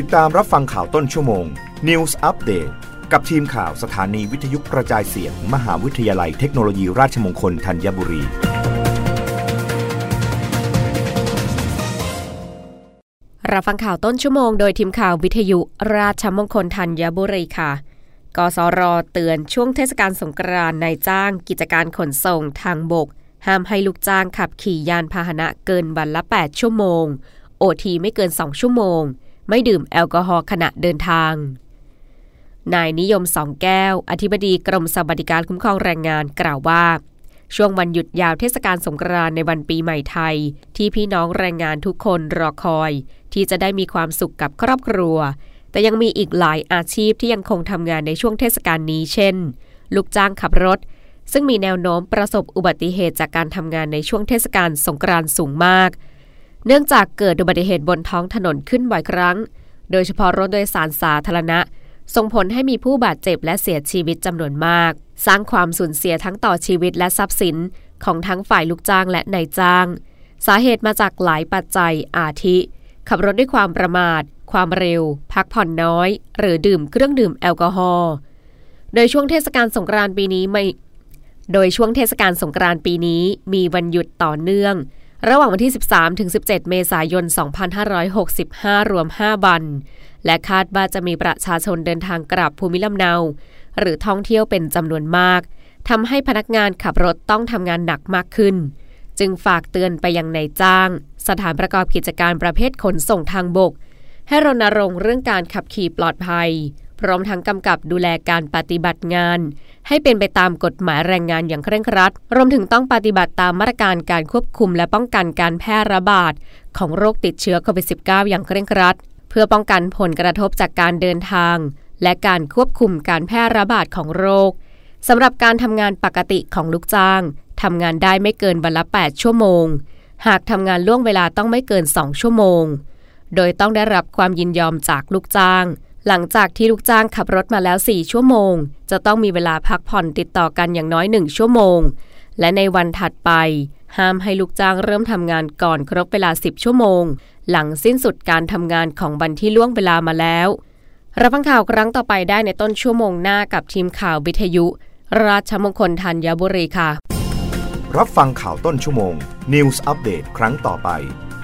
ติดตามรับฟังข่าวต้นชั่วโมง News Update กับทีมข่าวสถานีวิทยุกระจายเสียง มหาวิทยาลัยเทคโนโลยีราชมงคลธัญบุรี รับฟังข่าวต้นชั่วโมงโดยทีมข่าววิทยุราชมงคลธัญบุรีค่ะ กสรเตือนช่วงเทศกาลสงกรานต์นายจ้าง กิจการขนส่งทางบก ห้ามให้ลูกจ้างขับขี่ยานพาหนะเกินวันละ 8 ชั่วโมง โอทีไม่เกิน 2 ชั่วโมง ไม่ดื่มแอลกอฮอล์ขณะเดินทาง นายนิยมสองแก้ว อธิบดีกรมสวัสดิการคุ้มครองแรงงานกล่าวว่า ช่วงวันหยุดยาวเทศกาลสงกรานต์ในวันปีใหม่ไทย ที่พี่น้องแรงงานทุกคนรอคอย ที่จะได้มีความสุขกับครอบครัว แต่ยังมีอีกหลายอาชีพที่ยังคงทำงานในช่วงเทศกาลนี้ เช่น ลูกจ้างขับรถ ซึ่งมีแนวโน้มประสบอุบัติเหตุจากการทำงานในช่วงเทศกาลสงกรานต์สูงมาก เนื่องจากเกิดอุบัติเหตุบนท้องถนนขึ้นบ่อยครั้ง โดยเฉพาะรถโดยสารสาธารณะ ส่งผลให้มีผู้บาดเจ็บและเสียชีวิตจำนวนมาก สร้างความสูญเสียทั้งต่อชีวิตและทรัพย์สินของทั้งฝ่ายลูกจ้างและนายจ้าง สาเหตุมาจากหลายปัจจัยอาทิ ขับรถด้วยความประมาท ความเร็ว พักผ่อนน้อย หรือดื่มเครื่องดื่มแอลกอฮอล์โดยช่วงเทศกาลสงกรานต์ปีนี้ไม่ โดยช่วงเทศกาลสงกรานต์ปีนี้มีวันหยุดต่อเนื่อง ระหว่างวันที่ 13 ถึง 17 เมษายน 2565 รวม 5 วัน และคาดว่าจะมีประชาชนเดินทางกลับภูมิลำเนา หรือท่องเที่ยวเป็นจำนวนมากทำให้พนักงานขับรถต้องทำงานหนักมากขึ้น จึงฝากเตือนไปยังนายจ้าง สถานประกอบกิจการประเภทขนส่งทางบก ให้รณรงค์เรื่องการขับขี่ปลอดภัย พร้อมทั้งกำกับดูแลการปฏิบัติงาน ให้เป็นไปตามกฎหมายแรงงานอย่างเคร่งครัด รวมถึงต้องปฏิบัติตามมาตรการการควบคุมและป้องกันการแพร่ระบาด ของโรคติดเชื้อโควิด -19 อย่างเคร่งครัด เพื่อป้องกันผลกระทบจากการเดินทาง และการควบคุมการแพร่ระบาดของโรคสำหรับการทำงานปกติของลูกจ้างทำงานได้ไม่เกินวันละ 8 ชั่วโมง หากทำงานล่วงเวลาต้องไม่เกิน 2 ชั่วโมง โดยต้องได้รับความยินยอมจากลูกจ้าง หลังจากที่ลูกจ้างขับรถมาแล้ว 4 ชั่วโมง จะต้องมีเวลาพักผ่อนติดต่อกันอย่างน้อย 1 ชั่วโมง และในวันถัดไป ห้ามให้ลูกจ้างเริ่มทำงานก่อนครบเวลา 10 ชั่วโมง หลังสิ้นสุดการทำงานของวันที่ล่วงเวลามาแล้วรับฟังข่าวครั้งต่อไปได้ในต้นชั่วโมงหน้ากับทีมข่าววิทยุ ราชมงคลธัญบุรีค่ะ รับฟังข่าวต้นชั่วโมง News อัปเดตครั้งต่อไป